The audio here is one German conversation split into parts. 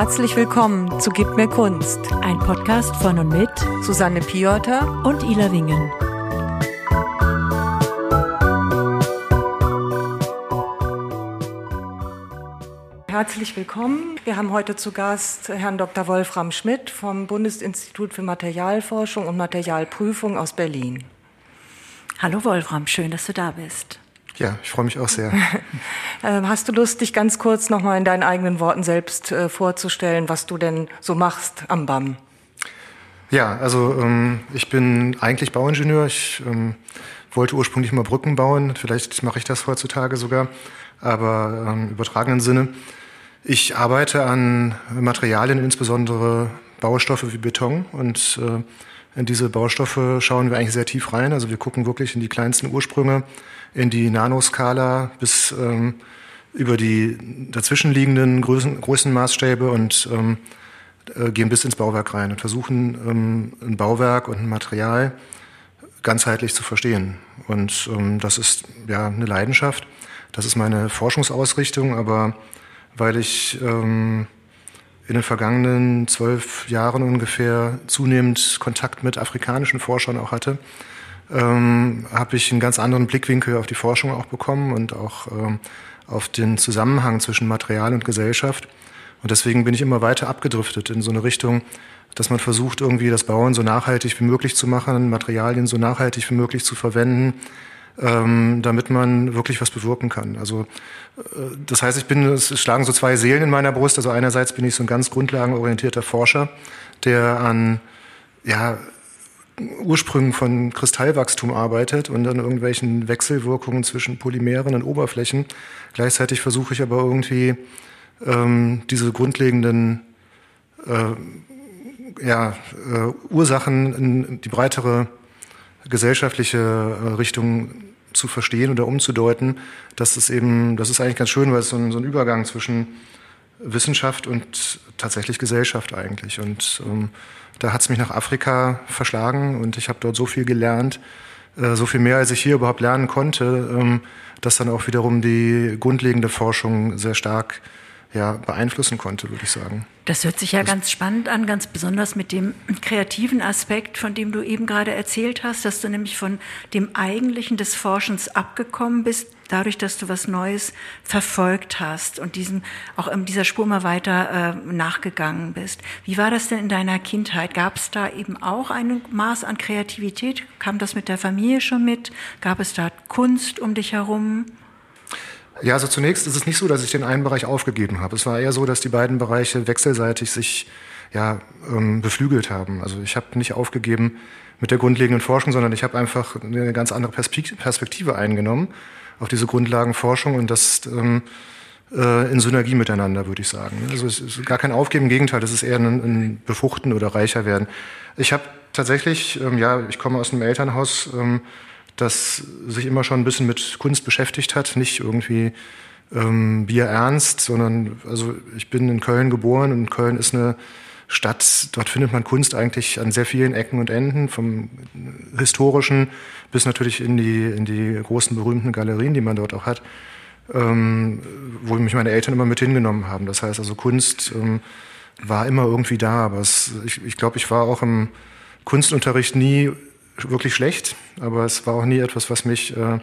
Herzlich willkommen zu Gib mir Kunst, ein Podcast von und mit Susanne Piotr und Ila Wingen. Herzlich willkommen. Wir haben heute zu Gast Herrn Dr. Wolfram Schmidt vom Bundesinstitut für Materialforschung und Materialprüfung aus Berlin. Hallo Wolfram, schön, dass du da bist. Ja, ich freue mich auch sehr. Ähm, hast du Lust, dich ganz kurz nochmal in deinen eigenen Worten selbst äh, vorzustellen, was du denn so machst am BAM? Ja, also ähm, ich bin eigentlich Bauingenieur. Ich ähm, wollte ursprünglich mal Brücken bauen. Vielleicht mache ich das heutzutage sogar, aber ähm, im übertragenen Sinne. Ich arbeite an Materialien, insbesondere Baustoffe wie Beton und äh, in diese Baustoffe schauen wir eigentlich sehr tief rein. Also wir gucken wirklich in die kleinsten Ursprünge, in die Nanoskala bis ähm, über die dazwischenliegenden Größen, Größenmaßstäbe und ähm, äh, gehen bis ins Bauwerk rein und versuchen ähm, ein Bauwerk und ein Material ganzheitlich zu verstehen. Und ähm, das ist ja eine Leidenschaft. Das ist meine Forschungsausrichtung, aber weil ich ähm, in den vergangenen zwölf Jahren ungefähr zunehmend Kontakt mit afrikanischen Forschern auch hatte, ähm, habe ich einen ganz anderen Blickwinkel auf die Forschung auch bekommen und auch ähm, auf den Zusammenhang zwischen Material und Gesellschaft. Und deswegen bin ich immer weiter abgedriftet in so eine Richtung, dass man versucht, irgendwie das Bauen so nachhaltig wie möglich zu machen, Materialien so nachhaltig wie möglich zu verwenden, ähm, damit man wirklich was bewirken kann. Also äh, das heißt, ich bin, es schlagen so zwei Seelen in meiner Brust. Also einerseits bin ich so ein ganz grundlagenorientierter Forscher, der an ja, Ursprüngen von Kristallwachstum arbeitet und an irgendwelchen Wechselwirkungen zwischen Polymeren und Oberflächen. Gleichzeitig versuche ich aber irgendwie ähm, diese grundlegenden äh, ja, äh, Ursachen in die breitere gesellschaftliche äh, Richtung zu verstehen oder umzudeuten, das ist eben, das ist eigentlich ganz schön, weil es so ein, so ein Übergang zwischen Wissenschaft und tatsächlich Gesellschaft eigentlich. Und ähm, da hat es mich nach Afrika verschlagen und ich habe dort so viel gelernt, äh, so viel mehr, als ich hier überhaupt lernen konnte, ähm, dass dann auch wiederum die grundlegende Forschung sehr stark ja, beeinflussen konnte, würde ich sagen. Das hört sich ja ganz spannend an, ganz besonders mit dem kreativen Aspekt, von dem du eben gerade erzählt hast, dass du nämlich von dem Eigentlichen des Forschens abgekommen bist, dadurch, dass du was Neues verfolgt hast und diesem, auch in dieser Spur mal weiter äh, nachgegangen bist. Wie war das denn in deiner Kindheit? Gab es da eben auch ein Maß an Kreativität? Kam das mit der Familie schon mit? Gab es da Kunst um dich herum? Ja, also zunächst ist es nicht so, dass ich den einen Bereich aufgegeben habe. Es war eher so, dass die beiden Bereiche wechselseitig sich ja, ähm, beflügelt haben. Also ich habe nicht aufgegeben mit der grundlegenden Forschung, sondern ich habe einfach eine ganz andere Perspektive eingenommen auf diese Grundlagenforschung und das ähm, äh, in Synergie miteinander, würde ich sagen. Also es ist gar kein Aufgeben, im Gegenteil, das ist eher ein, ein Befruchten oder reicher werden. Ich habe tatsächlich, ähm, ja, ich komme aus einem Elternhaus, ähm, das sich immer schon ein bisschen mit Kunst beschäftigt hat, nicht irgendwie ähm, Bier ernst, sondern also ich bin in Köln geboren und Köln ist eine Stadt, dort findet man Kunst eigentlich an sehr vielen Ecken und Enden, vom historischen bis natürlich in die, in die großen berühmten Galerien, die man dort auch hat, ähm, wo mich meine Eltern immer mit hingenommen haben. Das heißt also Kunst ähm, war immer irgendwie da, aber es, ich, ich glaube, ich war auch im Kunstunterricht nie wirklich schlecht, aber es war auch nie etwas, was mich, äh,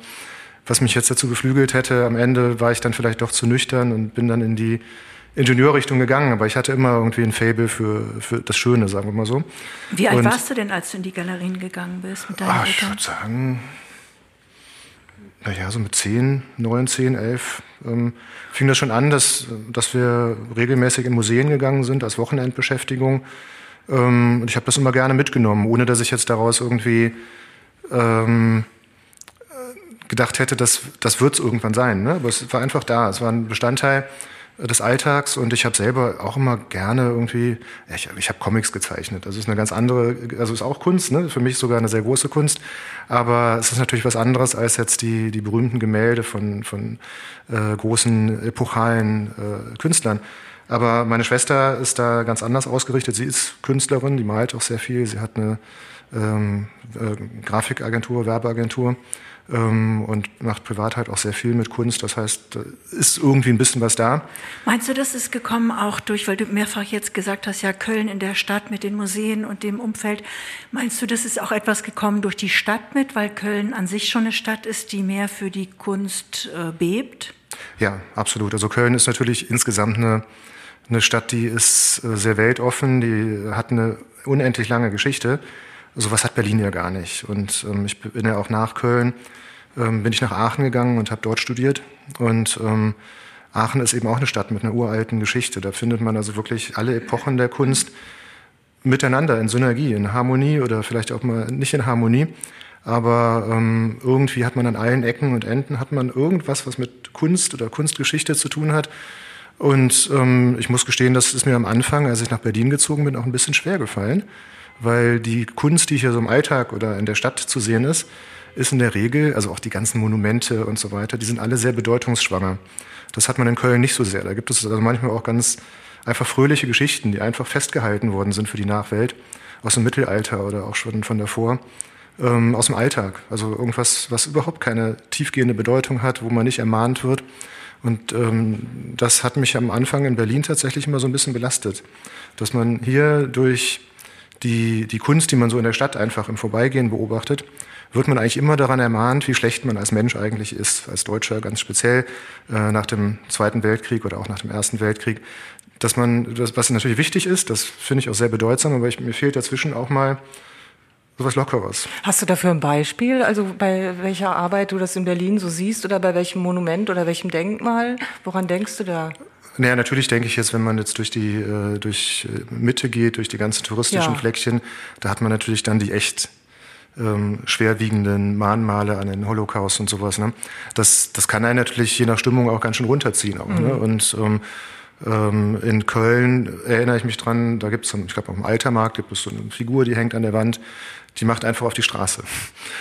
was mich jetzt dazu beflügelt hätte. Am Ende war ich dann vielleicht doch zu nüchtern und bin dann in die Ingenieurrichtung gegangen, aber ich hatte immer irgendwie ein Fable für, für das Schöne, sagen wir mal so. Wie alt und, warst du denn, als du in die Galerien gegangen bist mit deinen ach, Ich würde sagen, naja, so mit 10, 9, 10, 11 ähm, fing das schon an, dass, dass wir regelmäßig in Museen gegangen sind als Wochenendbeschäftigung. Ähm, und ich habe das immer gerne mitgenommen, ohne dass ich jetzt daraus irgendwie ähm, gedacht hätte, dass das wird es irgendwann sein. Ne? Aber es war einfach da. Es war ein Bestandteil des Alltags und ich habe selber auch immer gerne irgendwie, ich, ich habe Comics gezeichnet. Das ist eine ganz andere, also ist auch Kunst, ne? für mich sogar eine sehr große Kunst, aber es ist natürlich was anderes als jetzt die, die berühmten Gemälde von, von äh, großen epochalen äh, Künstlern. Aber meine Schwester ist da ganz anders ausgerichtet. Sie ist Künstlerin, die malt auch sehr viel. Sie hat eine ähm, äh, Grafikagentur, Werbeagentur ähm, und macht privat halt auch sehr viel mit Kunst. Das heißt, ist irgendwie ein bisschen was da. Meinst du, das ist gekommen auch durch, weil du mehrfach jetzt gesagt hast, ja, Köln in der Stadt mit den Museen und dem Umfeld. Meinst du, das ist auch etwas gekommen durch die Stadt mit, weil Köln an sich schon eine Stadt ist, die mehr für die Kunst äh, bebt? Ja, absolut. Also Köln ist natürlich insgesamt eine, eine Stadt, die ist äh, sehr weltoffen, die hat eine unendlich lange Geschichte. Sowas hat Berlin ja gar nicht. Und ähm, ich bin ja auch nach Köln, ähm, bin ich nach Aachen gegangen und habe dort studiert. Und ähm, Aachen ist eben auch eine Stadt mit einer uralten Geschichte. Da findet man also wirklich alle Epochen der Kunst miteinander in Synergie, in Harmonie oder vielleicht auch mal nicht in Harmonie. Aber ähm, irgendwie hat man an allen Ecken und Enden hat man irgendwas, was mit Kunst oder Kunstgeschichte zu tun hat. Und ähm, ich muss gestehen, das ist mir am Anfang, als ich nach Berlin gezogen bin, auch ein bisschen schwer gefallen weil die Kunst, die hier so im Alltag oder in der Stadt zu sehen ist, ist in der Regel, also auch die ganzen Monumente und so weiter, die sind alle sehr bedeutungsschwanger. Das hat man in Köln nicht so sehr. Da gibt es also manchmal auch ganz einfach fröhliche Geschichten, die einfach festgehalten worden sind für die Nachwelt, aus dem Mittelalter oder auch schon von davor, ähm, aus dem Alltag. Also irgendwas, was überhaupt keine tiefgehende Bedeutung hat, wo man nicht ermahnt wird. Und ähm, das hat mich am Anfang in Berlin tatsächlich immer so ein bisschen belastet, dass man hier durch die, die Kunst, die man so in der Stadt einfach im Vorbeigehen beobachtet, wird man eigentlich immer daran ermahnt, wie schlecht man als Mensch eigentlich ist, als Deutscher ganz speziell äh, nach dem Zweiten Weltkrieg oder auch nach dem Ersten Weltkrieg. Dass man, das, was natürlich wichtig ist, das finde ich auch sehr bedeutsam, aber ich, mir fehlt dazwischen auch mal sowas Lockeres. Hast du dafür ein Beispiel, also bei welcher Arbeit du das in Berlin so siehst oder bei welchem Monument oder welchem Denkmal? Woran denkst du da? Naja, natürlich denke ich jetzt, wenn man jetzt durch die äh, durch äh, Mitte geht, durch die ganzen touristischen ja. Fleckchen, da hat man natürlich dann die echt ähm, schwerwiegenden Mahnmale an den Holocaust und sowas. Ne? Das, das kann einen natürlich je nach Stimmung auch ganz schön runterziehen. Auch, ne? mhm. ne? Und ähm, ähm, in Köln erinnere ich mich dran, da gibt es, ich glaube, auf dem Altermarkt gibt es so eine Figur, die hängt an der Wand, die macht einfach auf die Straße.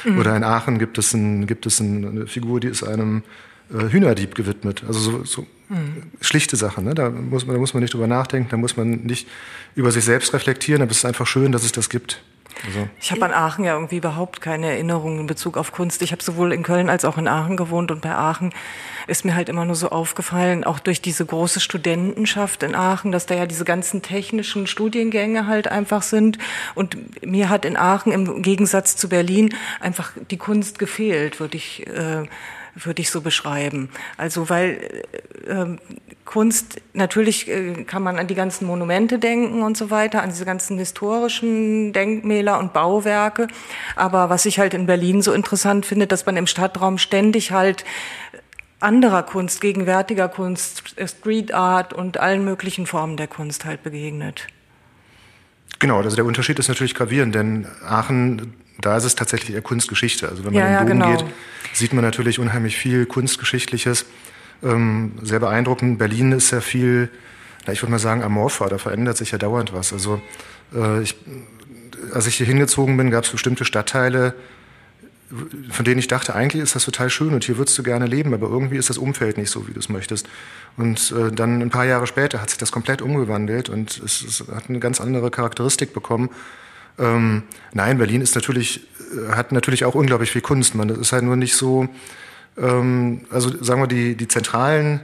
Mhm. Oder in Aachen gibt es, ein, gibt es eine Figur, die ist einem Hühnerdieb gewidmet. Also so, so mhm. schlichte Sachen. Ne? Da, muss man, da muss man nicht drüber nachdenken, da muss man nicht über sich selbst reflektieren, aber es ist einfach schön, dass es das gibt. Also. Ich habe an Aachen ja irgendwie überhaupt keine Erinnerungen in Bezug auf Kunst. Ich habe sowohl in Köln als auch in Aachen gewohnt und bei Aachen ist mir halt immer nur so aufgefallen, auch durch diese große Studentenschaft in Aachen, dass da ja diese ganzen technischen Studiengänge halt einfach sind. Und mir hat in Aachen im Gegensatz zu Berlin einfach die Kunst gefehlt, würde ich äh, würde ich so beschreiben. Also weil äh, ähm, Kunst, natürlich äh, kann man an die ganzen Monumente denken und so weiter, an diese ganzen historischen Denkmäler und Bauwerke. Aber was ich halt in Berlin so interessant finde, dass man im Stadtraum ständig halt anderer Kunst, gegenwärtiger Kunst, Street Art und allen möglichen Formen der Kunst halt begegnet. Genau, also der Unterschied ist natürlich gravierend, denn Aachen da ist es tatsächlich eher Kunstgeschichte. Also wenn man ja, in den Dom ja, genau. geht, sieht man natürlich unheimlich viel Kunstgeschichtliches. Ähm, sehr beeindruckend. Berlin ist ja viel, na, ich würde mal sagen, amorpher. Da verändert sich ja dauernd was. Also äh, ich, als ich hier hingezogen bin, gab es bestimmte Stadtteile, von denen ich dachte, eigentlich ist das total schön und hier würdest du gerne leben, aber irgendwie ist das Umfeld nicht so, wie du es möchtest. Und äh, dann ein paar Jahre später hat sich das komplett umgewandelt und es, es hat eine ganz andere Charakteristik bekommen. Ähm, nein, Berlin ist natürlich, äh, hat natürlich auch unglaublich viel Kunst. Man, das ist halt nur nicht so, ähm, also sagen wir, die, die zentralen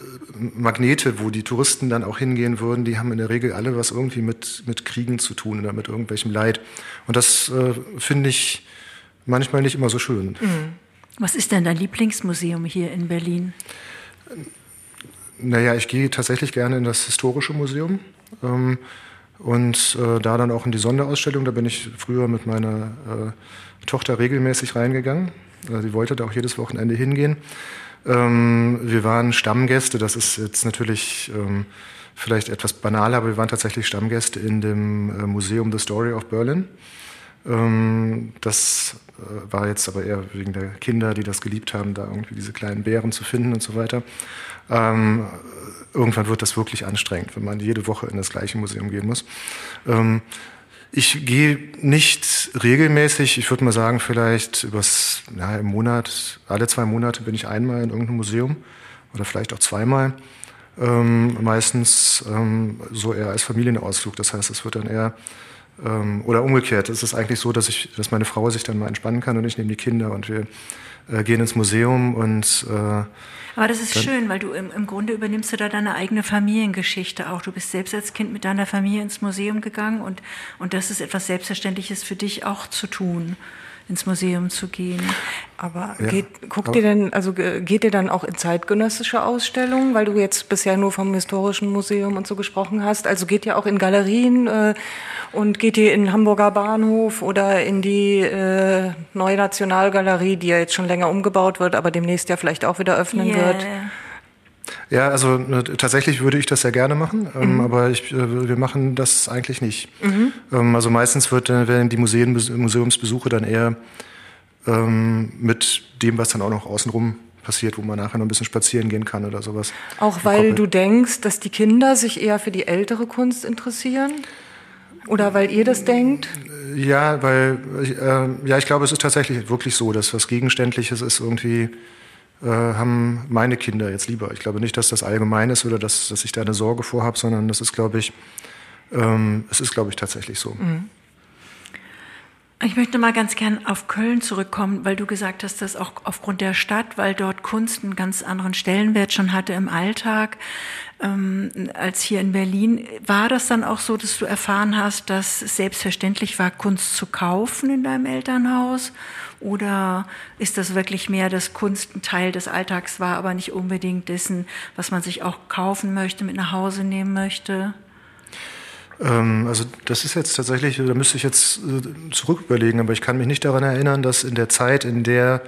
äh, Magnete, wo die Touristen dann auch hingehen würden, die haben in der Regel alle was irgendwie mit, mit Kriegen zu tun oder mit irgendwelchem Leid. Und das äh, finde ich manchmal nicht immer so schön. Mhm. Was ist denn dein Lieblingsmuseum hier in Berlin? Naja, ich gehe tatsächlich gerne in das Historische Museum. Ähm, und äh, da dann auch in die Sonderausstellung, da bin ich früher mit meiner äh, Tochter regelmäßig reingegangen. Äh, die wollte da auch jedes Wochenende hingehen. Ähm, wir waren Stammgäste, das ist jetzt natürlich ähm, vielleicht etwas banaler, aber wir waren tatsächlich Stammgäste in dem äh, Museum The Story of Berlin. Ähm, das äh, war jetzt aber eher wegen der Kinder, die das geliebt haben, da irgendwie diese kleinen Bären zu finden und so weiter. Ähm, irgendwann wird das wirklich anstrengend, wenn man jede Woche in das gleiche Museum gehen muss. Ähm, ich gehe nicht regelmäßig, ich würde mal sagen, vielleicht übers, ja, im Monat, alle zwei Monate bin ich einmal in irgendeinem Museum oder vielleicht auch zweimal. Ähm, meistens ähm, so eher als Familienausflug. Das heißt, es wird dann eher ähm, oder umgekehrt. Es ist eigentlich so, dass ich, dass meine Frau sich dann mal entspannen kann und ich nehme die Kinder und wir äh, gehen ins Museum und äh, aber das ist schön, weil du im, im Grunde übernimmst du da deine eigene Familiengeschichte auch. Du bist selbst als Kind mit deiner Familie ins Museum gegangen und, und das ist etwas Selbstverständliches für dich auch zu tun ins Museum zu gehen. Aber ja, geht, guckt ihr denn, also geht ihr dann auch in zeitgenössische Ausstellungen, weil du jetzt bisher nur vom historischen Museum und so gesprochen hast? Also geht ihr auch in Galerien äh, und geht ihr in Hamburger Bahnhof oder in die äh, Neue Nationalgalerie, die ja jetzt schon länger umgebaut wird, aber demnächst ja vielleicht auch wieder öffnen yeah. wird? Ja, also ne, tatsächlich würde ich das sehr gerne machen, ähm, mhm. aber ich, äh, wir machen das eigentlich nicht. Mhm. Ähm, also meistens wird, äh, werden die Museen, Museumsbesuche dann eher ähm, mit dem, was dann auch noch außenrum passiert, wo man nachher noch ein bisschen spazieren gehen kann oder sowas. Auch weil du denkst, dass die Kinder sich eher für die ältere Kunst interessieren? Oder weil ihr das denkt? Ja, weil äh, ja, ich glaube, es ist tatsächlich wirklich so, dass was Gegenständliches ist irgendwie äh, haben meine Kinder jetzt lieber. Ich glaube nicht, dass das allgemein ist oder dass, dass ich da eine Sorge vor habe, sondern das ist, glaube ich, ähm, es ist, glaube ich, tatsächlich so. Mhm. Ich möchte mal ganz gern auf Köln zurückkommen, weil du gesagt hast, dass auch aufgrund der Stadt, weil dort Kunst einen ganz anderen Stellenwert schon hatte im Alltag ähm, als hier in Berlin. War das dann auch so, dass du erfahren hast, dass es selbstverständlich war, Kunst zu kaufen in deinem Elternhaus? Oder ist das wirklich mehr, dass Kunst ein Teil des Alltags war, aber nicht unbedingt dessen, was man sich auch kaufen möchte, mit nach Hause nehmen möchte? Ähm, also das ist jetzt tatsächlich, da müsste ich jetzt äh, zurück überlegen, aber ich kann mich nicht daran erinnern, dass in der Zeit, in der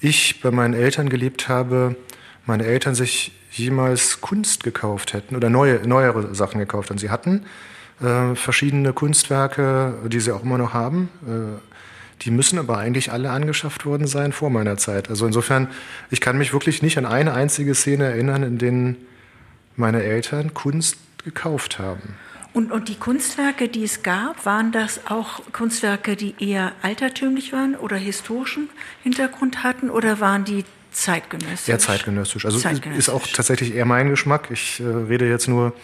ich bei meinen Eltern gelebt habe, meine Eltern sich jemals Kunst gekauft hätten oder neue, neuere Sachen gekauft haben. Sie hatten äh, verschiedene Kunstwerke, die sie auch immer noch haben. Äh, die müssen aber eigentlich alle angeschafft worden sein vor meiner Zeit. Also insofern, ich kann mich wirklich nicht an eine einzige Szene erinnern, in denen meine Eltern Kunst gekauft haben. Und, und die Kunstwerke, die es gab, waren das auch Kunstwerke, die eher altertümlich waren oder historischen Hintergrund hatten oder waren die zeitgenössisch? Eher zeitgenössisch. Also zeitgenössisch. ist auch tatsächlich eher mein Geschmack. Ich äh, rede jetzt nur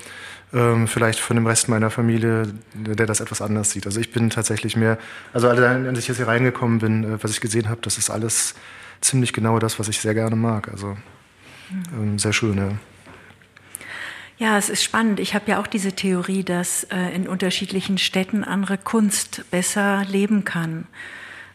ähm, vielleicht von dem Rest meiner Familie, der das etwas anders sieht. Also ich bin tatsächlich mehr, also als ich jetzt hier reingekommen bin, äh, was ich gesehen habe, das ist alles ziemlich genau das, was ich sehr gerne mag. Also ähm, sehr schön, ja. Ja, es ist spannend. Ich habe ja auch diese Theorie, dass äh, in unterschiedlichen Städten andere Kunst besser leben kann.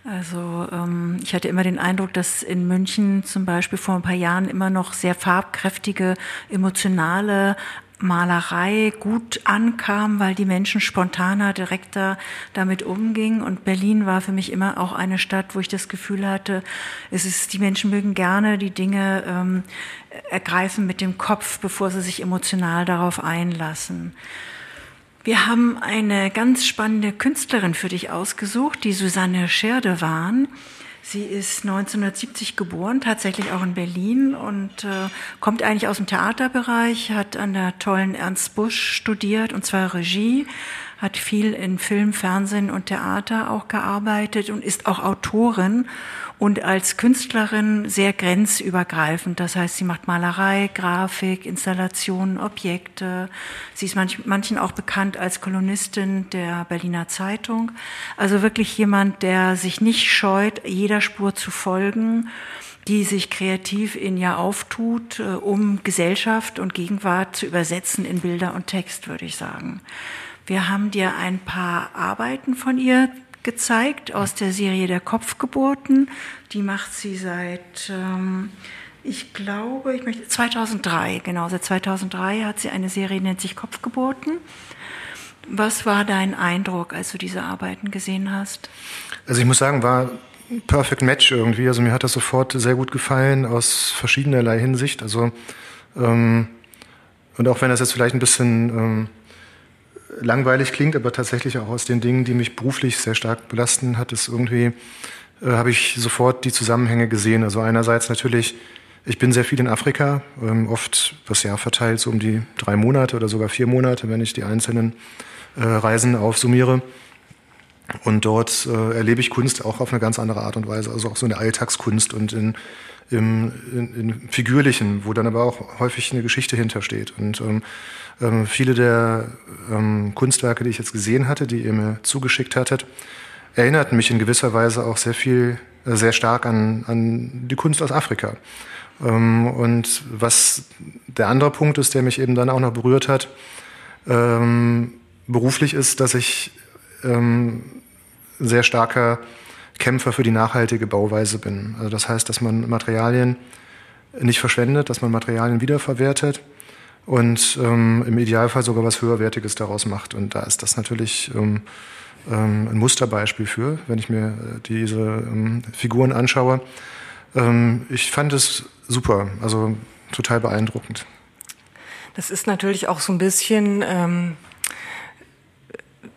Also ähm, ich hatte immer den Eindruck, dass in München zum Beispiel vor ein paar Jahren immer noch sehr farbkräftige, emotionale Malerei gut ankam, weil die Menschen spontaner, direkter damit umgingen. Und Berlin war für mich immer auch eine Stadt, wo ich das Gefühl hatte, es ist, die Menschen mögen gerne die Dinge ähm, ergreifen mit dem Kopf, bevor sie sich emotional darauf einlassen. Wir haben eine ganz spannende Künstlerin für dich ausgesucht, die Susanne Schirdewan. Sie ist 1970 geboren, tatsächlich auch in Berlin und äh, kommt eigentlich aus dem Theaterbereich, hat an der tollen Ernst Busch studiert und zwar Regie, hat viel in Film, Fernsehen und Theater auch gearbeitet und ist auch Autorin und als Künstlerin sehr grenzübergreifend. Das heißt, sie macht Malerei, Grafik, Installationen, Objekte. Sie ist manch, manchen auch bekannt als Kolonistin der Berliner Zeitung. Also wirklich jemand, der sich nicht scheut, jeder Spur zu folgen die sich kreativ in ihr auftut, äh, um Gesellschaft und Gegenwart zu übersetzen in Bilder und Text, würde ich sagen. Wir haben dir ein paar Arbeiten von ihr gezeigt aus der Serie der Kopfgeburten. Die macht sie seit, ähm, ich glaube, ich möchte, 2003, genau, seit 2003 hat sie eine Serie, die nennt sich Kopfgeburten. Was war dein Eindruck, als du diese Arbeiten gesehen hast? Also ich muss sagen, war ein Perfect Match irgendwie. Also mir hat das sofort sehr gut gefallen aus verschiedenerlei Hinsicht. Also ähm, und auch wenn das jetzt vielleicht ein bisschen ähm, langweilig klingt, aber tatsächlich auch aus den Dingen, die mich beruflich sehr stark belasten, hat es irgendwie, äh, habe ich sofort die Zusammenhänge gesehen. Also einerseits natürlich, ich bin sehr viel in Afrika, ähm, oft das Jahr verteilt, so um die drei Monate oder sogar vier Monate, wenn ich die einzelnen äh, Reisen aufsummiere. Und dort äh, erlebe ich Kunst auch auf eine ganz andere Art und Weise, also auch so eine Alltagskunst und in, im, in, in figürlichen, wo dann aber auch häufig eine Geschichte hintersteht. Und ähm, ähm, viele der ähm, Kunstwerke, die ich jetzt gesehen hatte, die ihr mir zugeschickt hattet, erinnerten mich in gewisser Weise auch sehr viel, äh, sehr stark an, an die Kunst aus Afrika. Ähm, und was der andere Punkt ist, der mich eben dann auch noch berührt hat, ähm, beruflich ist, dass ich ähm, sehr starker Kämpfer für die nachhaltige Bauweise bin. Also das heißt, dass man Materialien nicht verschwendet, dass man Materialien wiederverwertet und ähm, im Idealfall sogar was Höherwertiges daraus macht. Und da ist das natürlich ähm, ähm, ein Musterbeispiel für, wenn ich mir äh, diese ähm, Figuren anschaue. Ähm, ich fand es super, also total beeindruckend. Das ist natürlich auch so ein bisschen,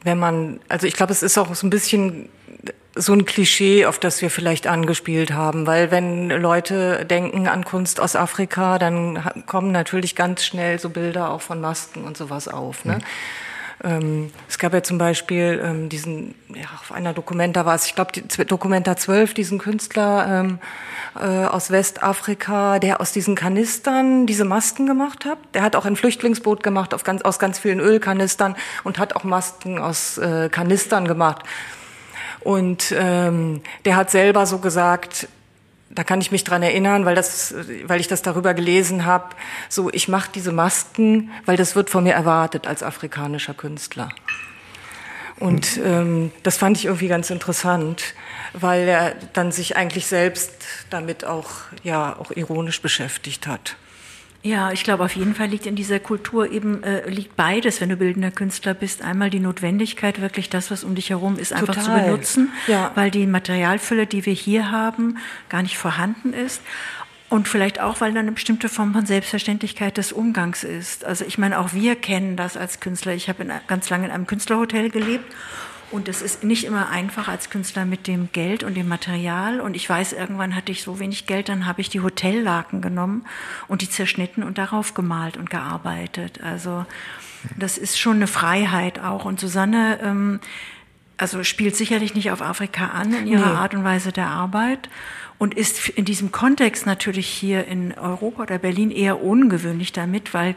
wenn man, also ich glaube, es ist auch so ein bisschen so ein Klischee, auf das wir vielleicht angespielt haben, weil wenn Leute denken an Kunst aus Afrika, dann kommen natürlich ganz schnell so Bilder auch von Masken und sowas auf. Ne? Mhm. Ähm, es gab ja zum Beispiel ähm, diesen, ja, auf einer Dokumenta war es, ich glaube, Dokumenta 12, diesen Künstler ähm, äh, aus Westafrika, der aus diesen Kanistern diese Masken gemacht hat. Der hat auch ein Flüchtlingsboot gemacht auf ganz, aus ganz vielen Ölkanistern und hat auch Masken aus äh, Kanistern gemacht. Und ähm, der hat selber so gesagt, da kann ich mich dran erinnern, weil, das, weil ich das darüber gelesen habe, so ich mache diese Masken, weil das wird von mir erwartet als afrikanischer Künstler. Und ähm, das fand ich irgendwie ganz interessant, weil er dann sich eigentlich selbst damit auch ja auch ironisch beschäftigt hat. Ja, ich glaube, auf jeden Fall liegt in dieser Kultur eben äh, liegt beides, wenn du bildender Künstler bist. Einmal die Notwendigkeit, wirklich das, was um dich herum ist, einfach Total. zu benutzen, ja. weil die Materialfülle, die wir hier haben, gar nicht vorhanden ist. Und vielleicht auch, weil da eine bestimmte Form von Selbstverständlichkeit des Umgangs ist. Also ich meine, auch wir kennen das als Künstler. Ich habe ganz lange in einem Künstlerhotel gelebt und es ist nicht immer einfach als Künstler mit dem Geld und dem Material. Und ich weiß, irgendwann hatte ich so wenig Geld, dann habe ich die Hotellaken genommen und die zerschnitten und darauf gemalt und gearbeitet. Also das ist schon eine Freiheit auch. Und Susanne, ähm, also spielt sicherlich nicht auf Afrika an in ihrer nee. Art und Weise der Arbeit und ist in diesem Kontext natürlich hier in Europa oder Berlin eher ungewöhnlich damit, weil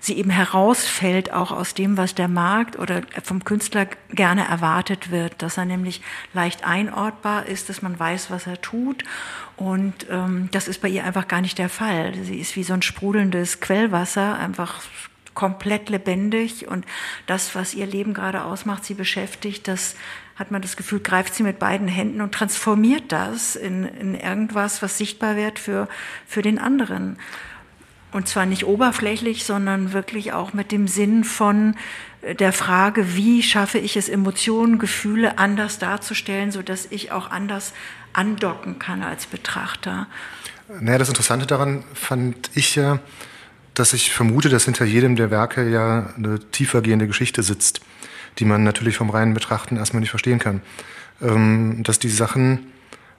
sie eben herausfällt auch aus dem, was der Markt oder vom Künstler gerne erwartet wird, dass er nämlich leicht einortbar ist, dass man weiß, was er tut. Und ähm, das ist bei ihr einfach gar nicht der Fall. Sie ist wie so ein sprudelndes Quellwasser, einfach komplett lebendig und das, was ihr Leben gerade ausmacht, sie beschäftigt, das hat man das Gefühl, greift sie mit beiden Händen und transformiert das in, in irgendwas, was sichtbar wird für, für den anderen. Und zwar nicht oberflächlich, sondern wirklich auch mit dem Sinn von äh, der Frage, wie schaffe ich es, Emotionen, Gefühle anders darzustellen, sodass ich auch anders andocken kann als Betrachter. Naja, das Interessante daran fand ich ja, dass ich vermute, dass hinter jedem der Werke ja eine tiefergehende Geschichte sitzt, die man natürlich vom reinen Betrachten erstmal nicht verstehen kann. Ähm, dass die Sachen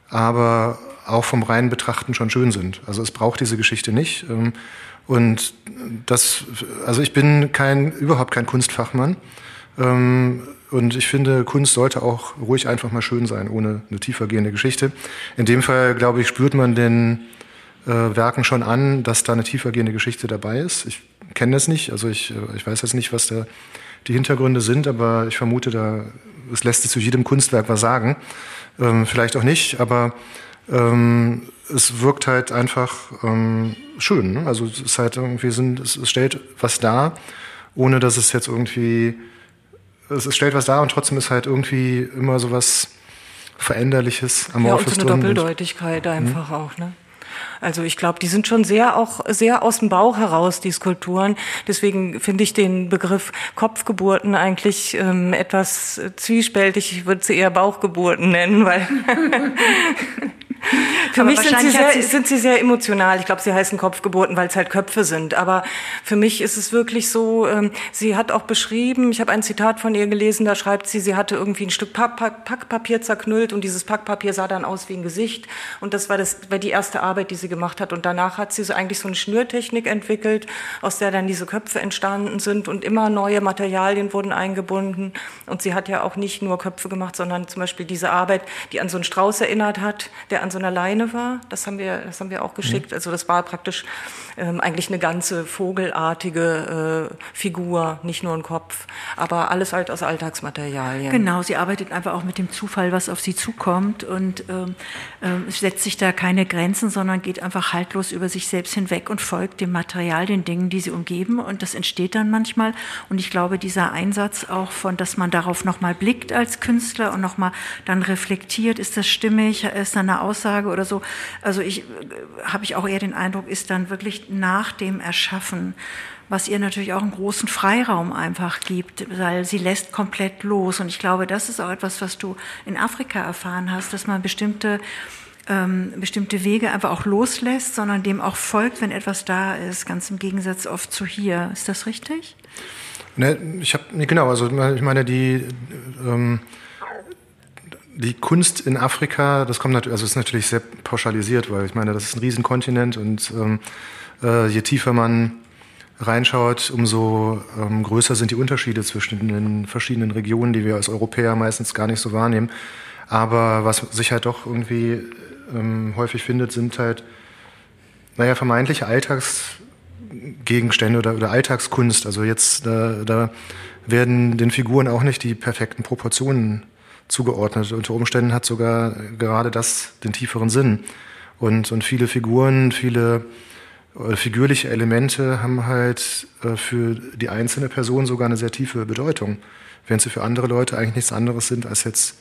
aber auch vom reinen Betrachten schon schön sind. Also es braucht diese Geschichte nicht. Ähm, und das, also ich bin kein, überhaupt kein Kunstfachmann. Ähm, und ich finde, Kunst sollte auch ruhig einfach mal schön sein, ohne eine tiefergehende Geschichte. In dem Fall, glaube ich, spürt man den äh, Werken schon an, dass da eine tiefergehende Geschichte dabei ist. Ich kenne das nicht, also ich, äh, ich weiß jetzt nicht, was da die Hintergründe sind, aber ich vermute, da es lässt sich zu jedem Kunstwerk was sagen. Ähm, vielleicht auch nicht, aber ähm, es wirkt halt einfach ähm, schön. Ne? Also es ist halt irgendwie sind, es, es stellt was dar, ohne dass es jetzt irgendwie es, es stellt was dar und trotzdem ist halt irgendwie immer so was Veränderliches, Amorphes ja, und so eine Doppeldeutigkeit einfach mhm. auch, ne? Also ich glaube, die sind schon sehr auch sehr aus dem Bauch heraus, die Skulpturen. Deswegen finde ich den Begriff Kopfgeburten eigentlich ähm, etwas zwiespältig. Ich würde sie eher Bauchgeburten nennen, weil Für mich sind sie, sehr, sind sie sehr emotional. Ich glaube, sie heißen Kopfgeburten, weil es halt Köpfe sind. Aber für mich ist es wirklich so, ähm, sie hat auch beschrieben, ich habe ein Zitat von ihr gelesen, da schreibt sie, sie hatte irgendwie ein Stück Pack, Pack, Packpapier zerknüllt und dieses Packpapier sah dann aus wie ein Gesicht. Und das war, das war die erste Arbeit, die sie gemacht hat. Und danach hat sie so eigentlich so eine Schnürtechnik entwickelt, aus der dann diese Köpfe entstanden sind und immer neue Materialien wurden eingebunden. Und sie hat ja auch nicht nur Köpfe gemacht, sondern zum Beispiel diese Arbeit, die an so einen Strauß erinnert hat, der an so einer Leine war. Das haben wir, das haben wir auch geschickt. Mhm. Also das war praktisch ähm, eigentlich eine ganze vogelartige äh, Figur, nicht nur ein Kopf, aber alles halt aus Alltagsmaterialien. Genau, sie arbeitet einfach auch mit dem Zufall, was auf sie zukommt und ähm, äh, setzt sich da keine Grenzen, sondern geht einfach haltlos über sich selbst hinweg und folgt dem Material, den Dingen, die sie umgeben und das entsteht dann manchmal und ich glaube, dieser Einsatz auch von, dass man darauf nochmal blickt als Künstler und nochmal dann reflektiert, ist das stimmig, ist da eine Aussage oder so, also ich, äh, habe ich auch eher den Eindruck, ist dann wirklich nach dem Erschaffen, was ihr natürlich auch einen großen Freiraum einfach gibt, weil sie lässt komplett los. Und ich glaube, das ist auch etwas, was du in Afrika erfahren hast, dass man bestimmte ähm, bestimmte Wege einfach auch loslässt, sondern dem auch folgt, wenn etwas da ist, ganz im Gegensatz oft zu hier. Ist das richtig? Ne, ich habe genau, also ich meine die ähm, die Kunst in Afrika, das kommt natürlich, also ist natürlich sehr pauschalisiert, weil ich meine, das ist ein Riesenkontinent und ähm, äh, je tiefer man reinschaut, umso ähm, größer sind die Unterschiede zwischen den verschiedenen Regionen, die wir als Europäer meistens gar nicht so wahrnehmen. Aber was sich halt doch irgendwie ähm, häufig findet, sind halt, naja, vermeintliche Alltagsgegenstände oder, oder Alltagskunst. Also jetzt, da, da werden den Figuren auch nicht die perfekten Proportionen zugeordnet. Unter Umständen hat sogar gerade das den tieferen Sinn. Und, und viele Figuren, viele oder figürliche Elemente haben halt äh, für die einzelne Person sogar eine sehr tiefe Bedeutung, während sie für andere Leute eigentlich nichts anderes sind als jetzt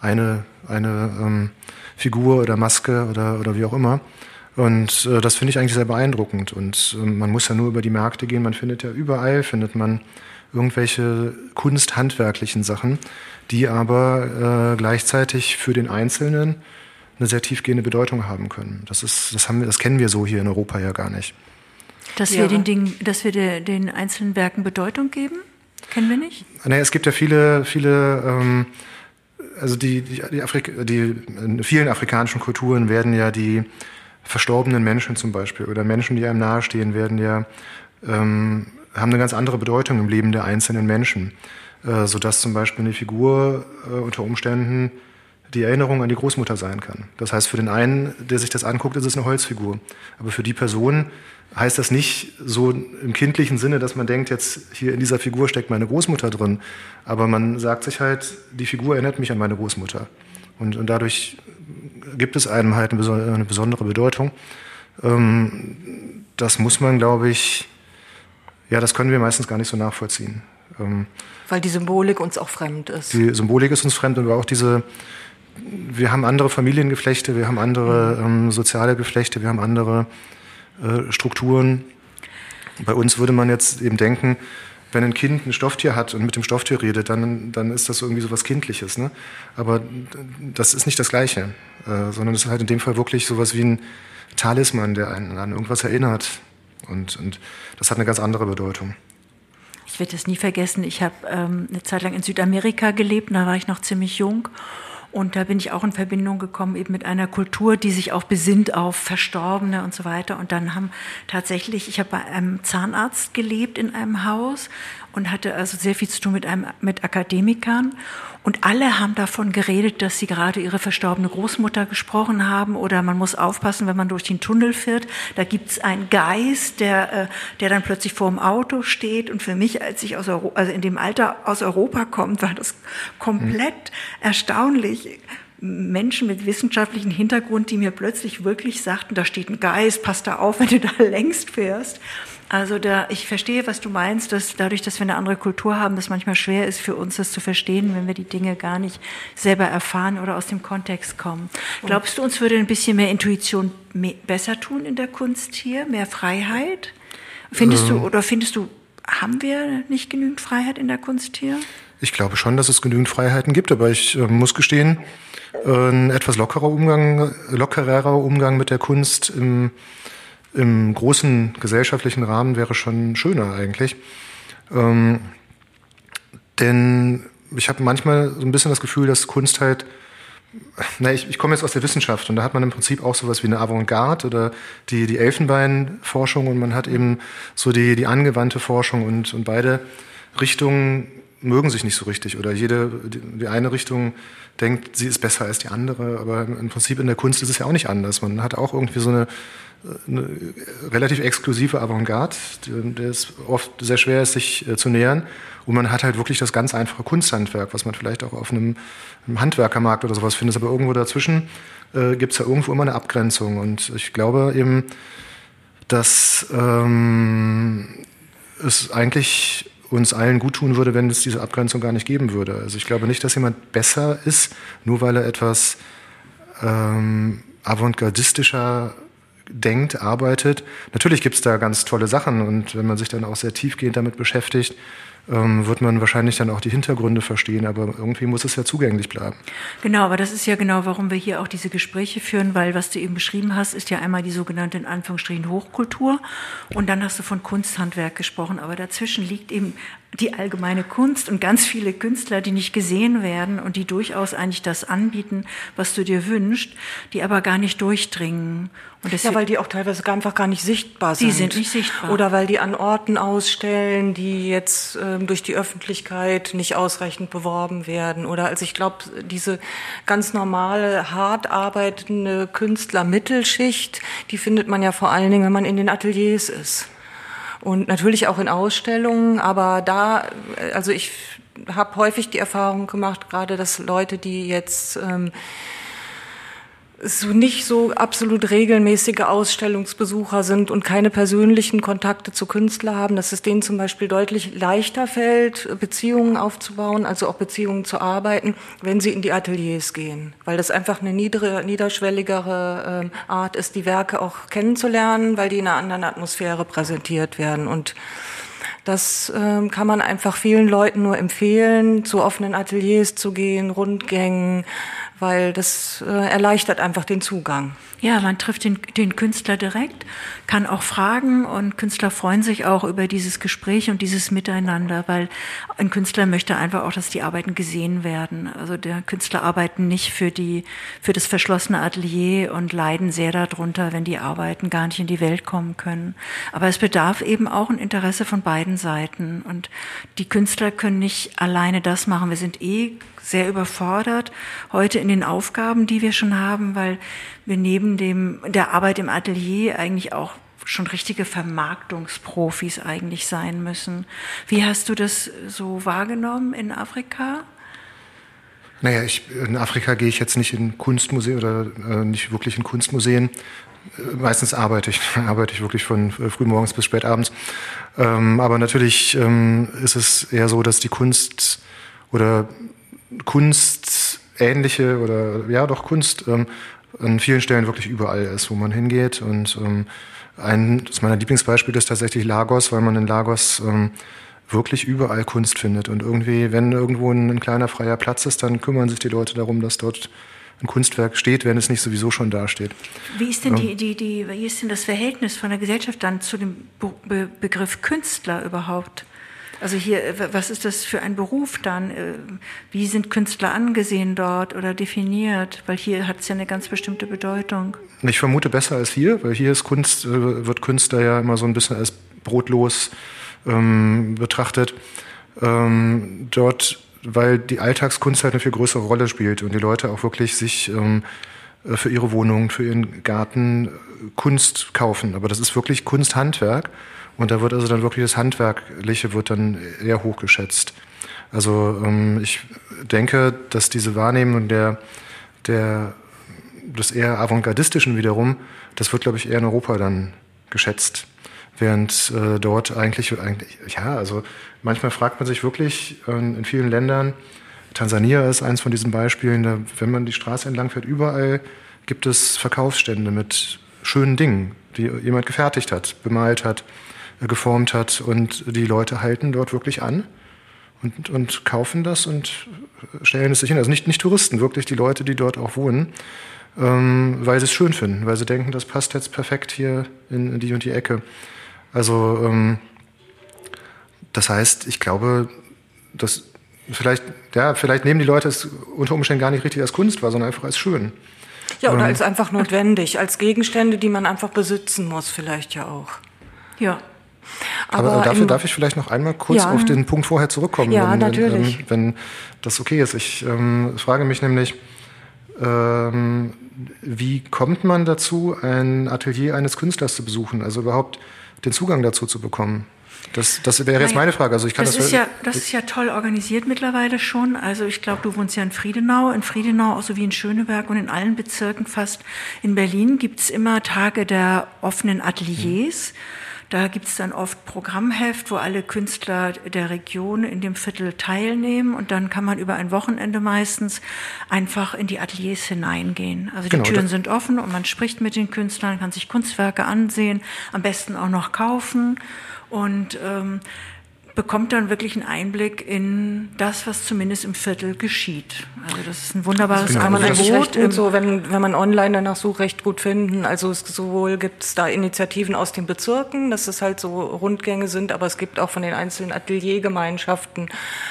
eine, eine ähm, Figur oder Maske oder, oder wie auch immer. Und äh, das finde ich eigentlich sehr beeindruckend. Und äh, man muss ja nur über die Märkte gehen, man findet ja überall, findet man irgendwelche kunsthandwerklichen Sachen, die aber äh, gleichzeitig für den Einzelnen eine sehr tiefgehende Bedeutung haben können. Das, ist, das, haben wir, das kennen wir so hier in Europa ja gar nicht. Dass ja. wir, den, Ding, dass wir de, den einzelnen Werken Bedeutung geben? Kennen wir nicht? Naja, es gibt ja viele, viele ähm, also die, die, die, Afrik die in vielen afrikanischen Kulturen werden ja die verstorbenen Menschen zum Beispiel oder Menschen, die einem nahestehen, werden ja ähm, haben eine ganz andere Bedeutung im Leben der einzelnen Menschen, äh, sodass zum Beispiel eine Figur äh, unter Umständen die Erinnerung an die Großmutter sein kann. Das heißt, für den einen, der sich das anguckt, ist es eine Holzfigur. Aber für die Person heißt das nicht so im kindlichen Sinne, dass man denkt, jetzt hier in dieser Figur steckt meine Großmutter drin. Aber man sagt sich halt, die Figur erinnert mich an meine Großmutter. Und, und dadurch gibt es einem halt eine besondere Bedeutung. Ähm, das muss man, glaube ich, ja, das können wir meistens gar nicht so nachvollziehen. Ähm, Weil die Symbolik uns auch fremd ist. Die Symbolik ist uns fremd und auch diese, wir haben andere Familiengeflechte, wir haben andere ähm, soziale Geflechte, wir haben andere äh, Strukturen. Bei uns würde man jetzt eben denken, wenn ein Kind ein Stofftier hat und mit dem Stofftier redet, dann, dann ist das irgendwie so was Kindliches. Ne? Aber das ist nicht das Gleiche, äh, sondern es ist halt in dem Fall wirklich so was wie ein Talisman, der einen an irgendwas erinnert. Und, und das hat eine ganz andere Bedeutung. Ich werde das nie vergessen. Ich habe ähm, eine Zeit lang in Südamerika gelebt, da war ich noch ziemlich jung. Und da bin ich auch in Verbindung gekommen eben mit einer Kultur, die sich auch besinnt auf Verstorbene und so weiter. Und dann haben tatsächlich, ich habe bei einem Zahnarzt gelebt in einem Haus und hatte also sehr viel zu tun mit, einem, mit Akademikern. Und alle haben davon geredet, dass sie gerade ihre verstorbene Großmutter gesprochen haben oder man muss aufpassen, wenn man durch den Tunnel fährt. Da gibt's einen Geist, der, äh, der dann plötzlich vor dem Auto steht. Und für mich, als ich aus Europa, also in dem Alter aus Europa kommt, war das komplett mhm. erstaunlich. Menschen mit wissenschaftlichem Hintergrund, die mir plötzlich wirklich sagten, da steht ein Geist, pass da auf, wenn du da längst fährst. Also da, ich verstehe, was du meinst, dass dadurch, dass wir eine andere Kultur haben, das manchmal schwer ist für uns, das zu verstehen, wenn wir die Dinge gar nicht selber erfahren oder aus dem Kontext kommen. Glaubst du, uns würde ein bisschen mehr Intuition mehr, besser tun in der Kunst hier, mehr Freiheit? Findest ähm. du oder findest du, haben wir nicht genügend Freiheit in der Kunst hier? Ich glaube schon, dass es genügend Freiheiten gibt, aber ich äh, muss gestehen, ein etwas lockerer Umgang, lockererer Umgang mit der Kunst im, im großen gesellschaftlichen Rahmen wäre schon schöner eigentlich. Ähm, denn ich habe manchmal so ein bisschen das Gefühl, dass Kunst halt na, ich, ich komme jetzt aus der Wissenschaft und da hat man im Prinzip auch sowas wie eine Avantgarde oder die, die Elfenbeinforschung und man hat eben so die, die angewandte Forschung und, und beide Richtungen mögen sich nicht so richtig oder jede, die, die eine Richtung denkt, sie ist besser als die andere, aber im Prinzip in der Kunst ist es ja auch nicht anders. Man hat auch irgendwie so eine, eine relativ exklusive Avantgarde, der es oft sehr schwer ist, sich äh, zu nähern. Und man hat halt wirklich das ganz einfache Kunsthandwerk, was man vielleicht auch auf einem, einem Handwerkermarkt oder sowas findet. Aber irgendwo dazwischen äh, gibt es ja irgendwo immer eine Abgrenzung. Und ich glaube eben, dass ähm, es eigentlich uns allen gut tun würde, wenn es diese Abgrenzung gar nicht geben würde. Also ich glaube nicht, dass jemand besser ist, nur weil er etwas ähm, avantgardistischer denkt, arbeitet. Natürlich gibt es da ganz tolle Sachen und wenn man sich dann auch sehr tiefgehend damit beschäftigt, ähm, wird man wahrscheinlich dann auch die Hintergründe verstehen, aber irgendwie muss es ja zugänglich bleiben. Genau, aber das ist ja genau, warum wir hier auch diese Gespräche führen, weil was du eben beschrieben hast, ist ja einmal die sogenannte in Anführungsstrichen Hochkultur und dann hast du von Kunsthandwerk gesprochen, aber dazwischen liegt eben die allgemeine Kunst und ganz viele Künstler, die nicht gesehen werden und die durchaus eigentlich das anbieten, was du dir wünschst, die aber gar nicht durchdringen. ja, weil die auch teilweise einfach gar nicht sichtbar sind. Die sind nicht sichtbar. Oder weil die an Orten ausstellen, die jetzt ähm, durch die Öffentlichkeit nicht ausreichend beworben werden. Oder also ich glaube, diese ganz normale, hart arbeitende Künstler-Mittelschicht, die findet man ja vor allen Dingen, wenn man in den Ateliers ist und natürlich auch in Ausstellungen, aber da, also ich habe häufig die Erfahrung gemacht, gerade dass Leute, die jetzt ähm, so nicht so absolut regelmäßige Ausstellungsbesucher sind und keine persönlichen Kontakte zu Künstlern haben, dass es denen zum Beispiel deutlich leichter fällt, Beziehungen aufzubauen, also auch Beziehungen zu arbeiten, wenn sie in die Ateliers gehen, weil das einfach eine niedere, niederschwelligere äh, Art ist, die Werke auch kennenzulernen, weil die in einer anderen Atmosphäre präsentiert werden. Und das ähm, kann man einfach vielen Leuten nur empfehlen, zu offenen Ateliers zu gehen, Rundgängen, weil das äh, erleichtert einfach den Zugang. Ja, man trifft den, den Künstler direkt, kann auch fragen und Künstler freuen sich auch über dieses Gespräch und dieses Miteinander, weil ein Künstler möchte einfach auch, dass die Arbeiten gesehen werden. Also der Künstler arbeiten nicht für die, für das verschlossene Atelier und leiden sehr darunter, wenn die Arbeiten gar nicht in die Welt kommen können. Aber es bedarf eben auch ein Interesse von beiden Seiten und die Künstler können nicht alleine das machen. Wir sind eh sehr überfordert heute in den Aufgaben, die wir schon haben, weil wir neben dem, der Arbeit im Atelier eigentlich auch schon richtige Vermarktungsprofis eigentlich sein müssen. Wie hast du das so wahrgenommen in Afrika? Naja, ich, in Afrika gehe ich jetzt nicht in Kunstmuseen oder äh, nicht wirklich in Kunstmuseen. Äh, meistens arbeite ich, arbeite ich wirklich von äh, frühmorgens bis spät abends. Ähm, aber natürlich ähm, ist es eher so, dass die Kunst oder Kunstähnliche oder ja doch Kunst ähm, an vielen Stellen wirklich überall ist, wo man hingeht. Und ähm, ein das meiner Lieblingsbeispiele ist tatsächlich Lagos, weil man in Lagos ähm, wirklich überall Kunst findet. Und irgendwie, wenn irgendwo ein, ein, kleiner freier Platz ist, dann kümmern sich die Leute darum, dass dort ein Kunstwerk steht, wenn es nicht sowieso schon dasteht. Wie ist denn, die, die, die, wie ist denn das Verhältnis von der Gesellschaft dann zu dem Be Begriff Künstler überhaupt? Also hier, was ist das für ein Beruf dann? Äh, wie sind Künstler angesehen dort oder definiert? Weil hier hat es ja eine ganz bestimmte Bedeutung. Ich vermute besser als hier, weil hier ist Kunst, äh, wird Künstler ja immer so ein bisschen als brotlos ähm, betrachtet. Ähm, dort, weil die Alltagskunst halt eine viel größere Rolle spielt und die Leute auch wirklich sich ähm, äh, für ihre Wohnung, für ihren Garten Kunst kaufen. Aber das ist wirklich Kunsthandwerk. Und da wird also dann wirklich das Handwerkliche wird dann eher hochgeschätzt. Also ähm, ich denke, dass diese Wahrnehmung der, der, des eher avantgardistischen wiederum, das wird, glaube ich, eher in Europa dann geschätzt. Während äh, dort eigentlich, eigentlich, ja, also manchmal fragt man sich wirklich äh, in vielen Ländern, Tansania ist eins von diesen Beispielen, da, wenn man die Straße entlang fährt, überall gibt es Verkaufsstände mit schönen Dingen, die jemand gefertigt hat, bemalt hat, geformt hat und die Leute halten dort wirklich an und, und kaufen das und stellen es sich hin. Also nicht, nicht Touristen, wirklich die Leute, die dort auch wohnen, ähm, weil sie es schön finden, weil sie denken, das passt jetzt perfekt hier in, in die und die Ecke. Also ähm, das heißt, ich glaube, dass vielleicht, ja, vielleicht nehmen die Leute es unter Umständen gar nicht richtig als Kunst wahr, sondern einfach als schön. Ja, oder ähm, als einfach notwendig, als Gegenstände, die man einfach besitzen muss, vielleicht ja auch. Ja. Aber, Aber dafür darf ich vielleicht noch einmal kurz ja. auf den Punkt vorher zurückkommen, ja, wenn, natürlich. Ähm, wenn das okay ist. Ich ähm, frage mich nämlich, ähm, wie kommt man dazu, ein Atelier eines Künstlers zu besuchen, also überhaupt den Zugang dazu zu bekommen? Das, das wäre jetzt meine Frage. Also ich kann das, das, ist ja, das ist ja toll organisiert mittlerweile schon. Also ich glaube, du wohnst ja in Friedenau. In Friedenau, auch so wie in Schöneberg und in allen Bezirken fast in Berlin gibt es immer Tage der offenen Ateliers. Mhm. Da gibt es dann oft Programmheft, wo alle Künstler der Region in dem Viertel teilnehmen und dann kann man über ein Wochenende meistens einfach in die Ateliers hineingehen. Also die genau, Türen sind offen und man spricht mit den Künstlern, kann sich Kunstwerke ansehen, am besten auch noch kaufen und ähm, bekommt dann wirklich einen Einblick in das, was zumindest im Viertel geschieht. Also das ist ein wunderbares genau. kann man eigentlich recht gut so, wenn, wenn man online danach sucht, recht gut finden. Also es, sowohl gibt es da Initiativen aus den Bezirken, dass es halt so Rundgänge sind, aber es gibt auch von den einzelnen Ateliergemeinschaften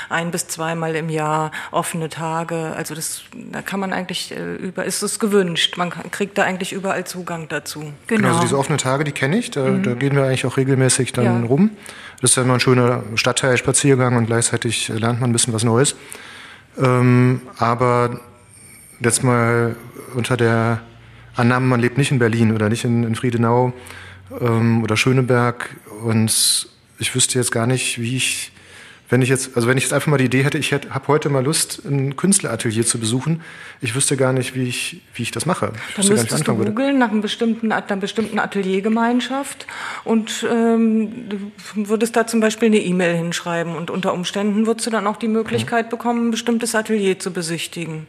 ein bis zweimal im Jahr offene Tage. Also das, da kann man eigentlich äh, über, ist es gewünscht. Man kann, kriegt da eigentlich überall Zugang dazu. Genau, genau also diese offenen Tage, die kenne ich. Da, mhm. da gehen wir eigentlich auch regelmäßig dann ja. rum. Das ist ja immer ein schöner Stadtteilspaziergang und gleichzeitig lernt man ein bisschen was Neues. Ähm, aber jetzt mal unter der Annahme, man lebt nicht in Berlin oder nicht in, in Friedenau ähm, oder Schöneberg und ich wüsste jetzt gar nicht, wie ich wenn ich jetzt, also wenn ich jetzt einfach mal die Idee hätte, ich habe heute mal Lust, ein Künstleratelier zu besuchen, ich wüsste gar nicht, wie ich, wie ich das mache. Ich Dann müsstest du googeln nach einem bestimmten, einer bestimmten Ateliergemeinschaft und ähm, du würdest da zum Beispiel eine E-Mail hinschreiben und unter Umständen würdest du dann auch die Möglichkeit bekommen, ein bestimmtes Atelier zu besichtigen.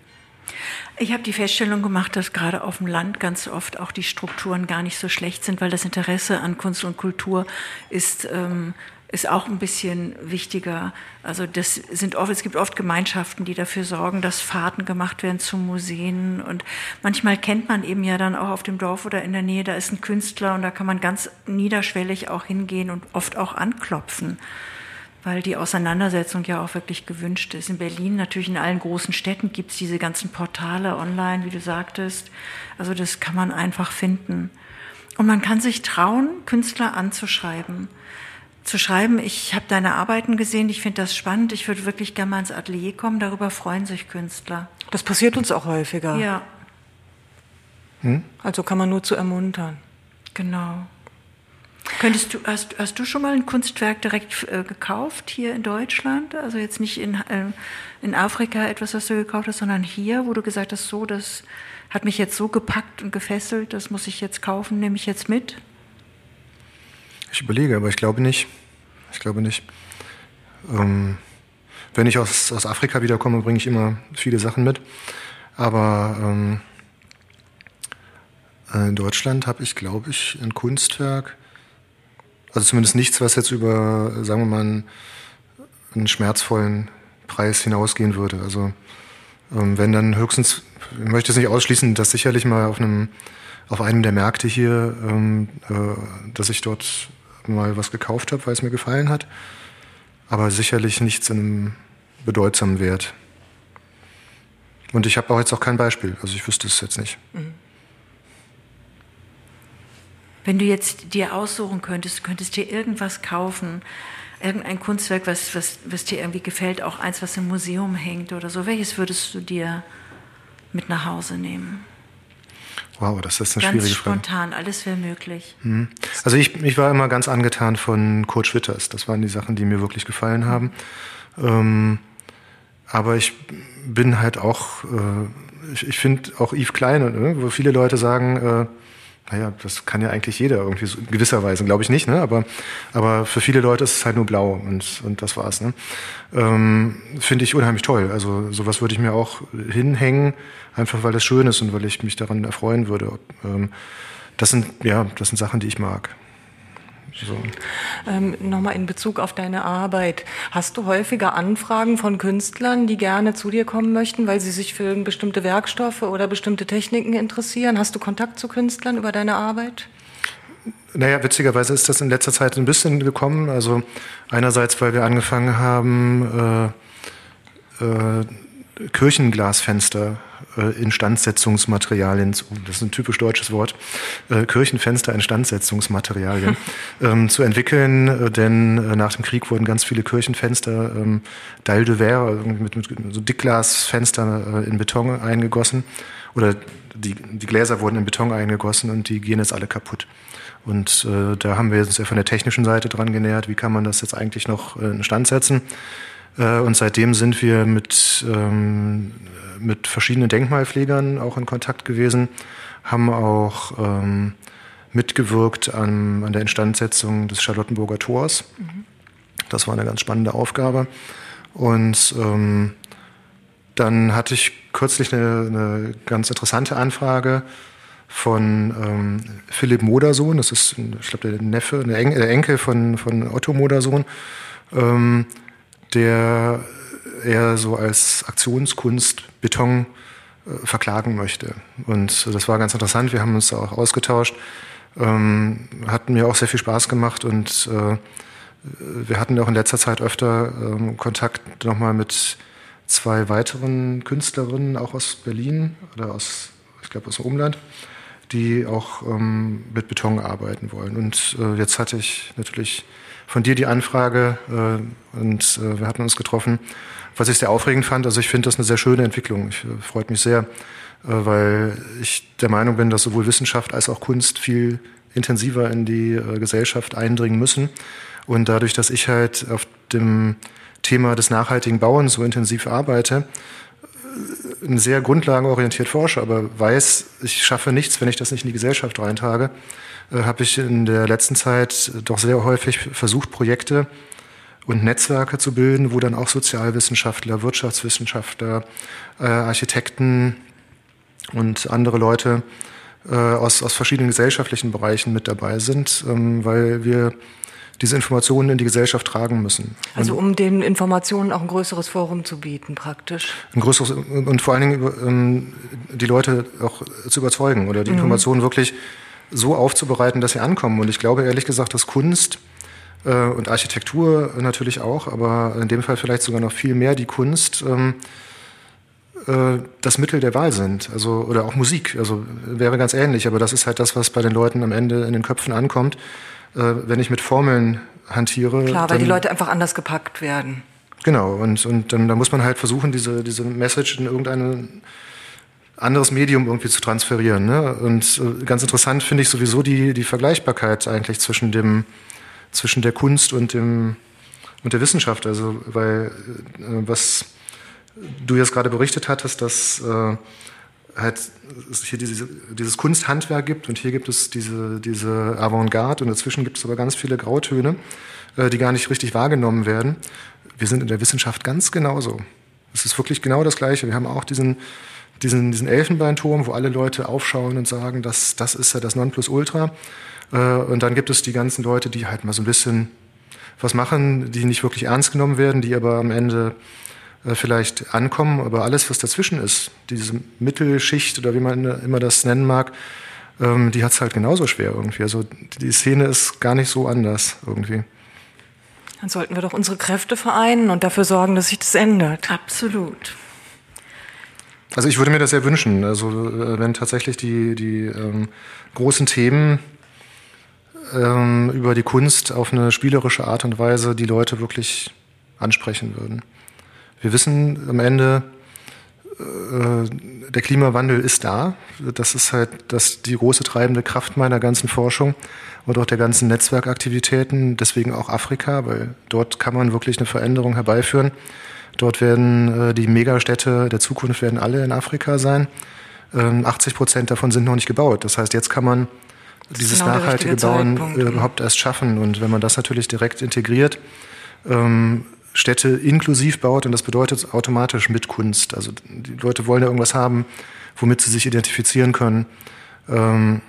Ich habe die Feststellung gemacht, dass gerade auf dem Land ganz oft auch die Strukturen gar nicht so schlecht sind, weil das Interesse an Kunst und Kultur ist ähm, ist auch ein bisschen wichtiger. Also das sind oft, es gibt oft Gemeinschaften, die dafür sorgen, dass Fahrten gemacht werden zu Museen. Und manchmal kennt man eben ja dann auch auf dem Dorf oder in der Nähe, da ist ein Künstler und da kann man ganz niederschwellig auch hingehen und oft auch anklopfen. Weil die Auseinandersetzung ja auch wirklich gewünscht ist. In Berlin, natürlich in allen großen Städten gibt es diese ganzen Portale online, wie du sagtest. Also das kann man einfach finden. Und man kann sich trauen, Künstler anzuschreiben zu schreiben, ich habe deine Arbeiten gesehen, ich finde das spannend, ich würde wirklich gerne mal ins Atelier kommen, darüber freuen sich Künstler. Das passiert uns auch häufiger. Ja. Hm? Also kann man nur zu ermuntern. Genau. Könntest du, hast, hast du schon mal ein Kunstwerk direkt äh, gekauft hier in Deutschland? Also jetzt nicht in, äh, in Afrika etwas, was du gekauft hast, sondern hier, wo du gesagt hast, so, das hat mich jetzt so gepackt und gefesselt, das muss ich jetzt kaufen, nehme ich jetzt mit? Ich überlege, aber ich glaube nicht. Ich glaube nicht. Ähm, wenn ich aus, aus Afrika wiederkomme, bringe ich immer viele Sachen mit. Aber ähm, äh, in Deutschland habe ich, glaube ich, ein Kunstwerk, also zumindest nichts, was jetzt über, sagen wir mal, einen, schmerzvollen Preis hinausgehen würde. Also ähm, wenn dann höchstens, ich möchte es nicht ausschließen, dass sicherlich mal auf einem auf einem der Märkte hier, ähm, äh, dass ich dort mal was gekauft habe, weil es mir gefallen hat. Aber sicherlich nichts in einem bedeutsamen Wert. Und ich habe auch jetzt auch kein Beispiel. Also ich wüsste es jetzt nicht. Mhm. Wenn du jetzt dir aussuchen könntest, du könntest dir irgendwas kaufen, irgendein Kunstwerk, was, was, was dir irgendwie gefällt, auch eins, was im Museum hängt oder so, welches würdest du dir mit nach Hause nehmen? Wow, das ist eine ganz schwierige Frage. Spontan, alles wäre möglich. Mhm. Also ich, ich war immer ganz angetan von Kurt Schwitters. Das waren die Sachen, die mir wirklich gefallen haben. Ähm, aber ich bin halt auch, äh, ich, ich finde auch Yves Klein, äh, wo viele Leute sagen, äh, naja, das kann ja eigentlich jeder irgendwie so, in gewisser Weise, glaube ich nicht, ne? Aber, aber für viele Leute ist es halt nur blau und, und das war's. Ne? Ähm, Finde ich unheimlich toll. Also sowas würde ich mir auch hinhängen, einfach weil das schön ist und weil ich mich daran erfreuen würde. Ähm, das sind, ja, das sind Sachen, die ich mag. So. Ähm, Nochmal in Bezug auf deine Arbeit. Hast du häufiger Anfragen von Künstlern, die gerne zu dir kommen möchten, weil sie sich für bestimmte Werkstoffe oder bestimmte Techniken interessieren? Hast du Kontakt zu Künstlern über deine Arbeit? Naja, witzigerweise ist das in letzter Zeit ein bisschen gekommen. Also einerseits, weil wir angefangen haben, äh, äh, Kirchenglasfenster Instandsetzungsmaterialien, das ist ein typisch deutsches Wort, äh, Kirchenfenster Instandsetzungsmaterialien ähm, zu entwickeln, äh, denn äh, nach dem Krieg wurden ganz viele Kirchenfenster ähm, Dalle de Verre, mit, mit, so Dickglasfenster äh, in Beton eingegossen oder die, die Gläser wurden in Beton eingegossen und die gehen jetzt alle kaputt. Und äh, da haben wir uns ja von der technischen Seite dran genähert, wie kann man das jetzt eigentlich noch äh, in Stand setzen. Äh, und seitdem sind wir mit, ähm, mit verschiedenen Denkmalpflegern auch in Kontakt gewesen, haben auch ähm, mitgewirkt an, an der Instandsetzung des Charlottenburger Tors. Mhm. Das war eine ganz spannende Aufgabe. Und ähm, dann hatte ich kürzlich eine, eine ganz interessante Anfrage von ähm, Philipp Modersohn, das ist, ich glaube, der Neffe, der, Enkel von, von Otto Modersohn, ähm, der er so als Aktionskunst Beton äh, verklagen möchte. Und das war ganz interessant. Wir haben uns auch ausgetauscht. Ähm, hat mir auch sehr viel Spaß gemacht und äh, wir hatten auch in letzter Zeit öfter ähm, Kontakt nochmal mit zwei weiteren Künstlerinnen, auch aus Berlin oder aus, ich glaube, aus dem Umland, die auch ähm, mit Beton arbeiten wollen. Und äh, jetzt hatte ich natürlich von dir die Anfrage äh, und äh, wir hatten uns getroffen, was ich sehr aufregend fand. Also ich finde das eine sehr schöne Entwicklung. Ich äh, freut mich sehr, äh, weil ich der Meinung bin, dass sowohl Wissenschaft als auch Kunst viel intensiver in die äh, Gesellschaft eindringen müssen. Und dadurch, dass ich halt auf dem Thema des nachhaltigen Bauens so intensiv arbeite, äh, sehr grundlagenorientiert forsche, aber weiß, ich schaffe nichts, wenn ich das nicht in die Gesellschaft reintrage, habe ich in der letzten Zeit doch sehr häufig versucht, Projekte und Netzwerke zu bilden, wo dann auch Sozialwissenschaftler, Wirtschaftswissenschaftler, äh, Architekten und andere Leute äh, aus, aus verschiedenen gesellschaftlichen Bereichen mit dabei sind, ähm, weil wir diese Informationen in die Gesellschaft tragen müssen. Also um den Informationen auch ein größeres Forum zu bieten, praktisch. Ein größeres und vor allen Dingen ähm, die Leute auch zu überzeugen oder die mhm. Informationen wirklich so aufzubereiten, dass sie ankommen. Und ich glaube ehrlich gesagt, dass Kunst äh, und Architektur natürlich auch, aber in dem Fall vielleicht sogar noch viel mehr die Kunst ähm, äh, das Mittel der Wahl sind. Also, oder auch Musik. Also wäre ganz ähnlich, aber das ist halt das, was bei den Leuten am Ende in den Köpfen ankommt. Äh, wenn ich mit Formeln hantiere. Klar, weil die Leute einfach anders gepackt werden. Genau, und, und dann da muss man halt versuchen, diese, diese Message in irgendeine anderes Medium irgendwie zu transferieren. Ne? Und äh, ganz interessant finde ich sowieso die, die Vergleichbarkeit eigentlich zwischen dem, zwischen der Kunst und dem, und der Wissenschaft. Also, weil, äh, was du jetzt gerade berichtet hattest, dass äh, halt es hier diese, dieses Kunsthandwerk gibt und hier gibt es diese, diese Avantgarde und dazwischen gibt es aber ganz viele Grautöne, äh, die gar nicht richtig wahrgenommen werden. Wir sind in der Wissenschaft ganz genauso. Es ist wirklich genau das Gleiche. Wir haben auch diesen, diesen, diesen Elfenbeinturm, wo alle Leute aufschauen und sagen, das, das ist ja das Nonplusultra. Äh, und dann gibt es die ganzen Leute, die halt mal so ein bisschen was machen, die nicht wirklich ernst genommen werden, die aber am Ende äh, vielleicht ankommen. Aber alles, was dazwischen ist, diese Mittelschicht oder wie man immer das nennen mag, ähm, die hat es halt genauso schwer irgendwie. Also die Szene ist gar nicht so anders irgendwie. Dann sollten wir doch unsere Kräfte vereinen und dafür sorgen, dass sich das ändert. Absolut. Also ich würde mir das sehr wünschen. Also äh, wenn tatsächlich die, die ähm, großen Themen ähm, über die Kunst auf eine spielerische Art und Weise die Leute wirklich ansprechen würden. Wir wissen am Ende, äh, der Klimawandel ist da. Das ist halt das, die große treibende Kraft meiner ganzen Forschung und auch der ganzen Netzwerkaktivitäten. Deswegen auch Afrika, weil dort kann man wirklich eine Veränderung herbeiführen. Dort werden äh, die Megastädte der Zukunft werden alle in Afrika sein. Ähm, 80 Prozent davon sind noch nicht gebaut. Das heißt, jetzt kann man dieses genau nachhaltige Bauen äh, überhaupt erst schaffen. Und wenn man das natürlich direkt integriert, ähm, Städte inklusiv baut, und das bedeutet automatisch mit Kunst. Also die Leute wollen ja irgendwas haben, womit sie sich identifizieren können. Ähm,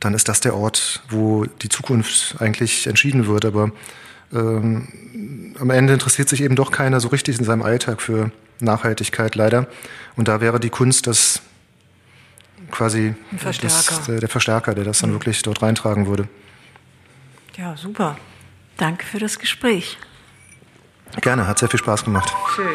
dann ist das der Ort, wo die Zukunft eigentlich entschieden wird. Aber ähm, am Ende interessiert sich eben doch keiner so richtig in seinem Alltag für Nachhaltigkeit leider. Und da wäre die Kunst das quasi Verstärker. Das, der Verstärker, der das dann mhm. wirklich dort reintragen würde. Ja, super. Danke für das Gespräch. Gerne, hat sehr viel Spaß gemacht. Schön.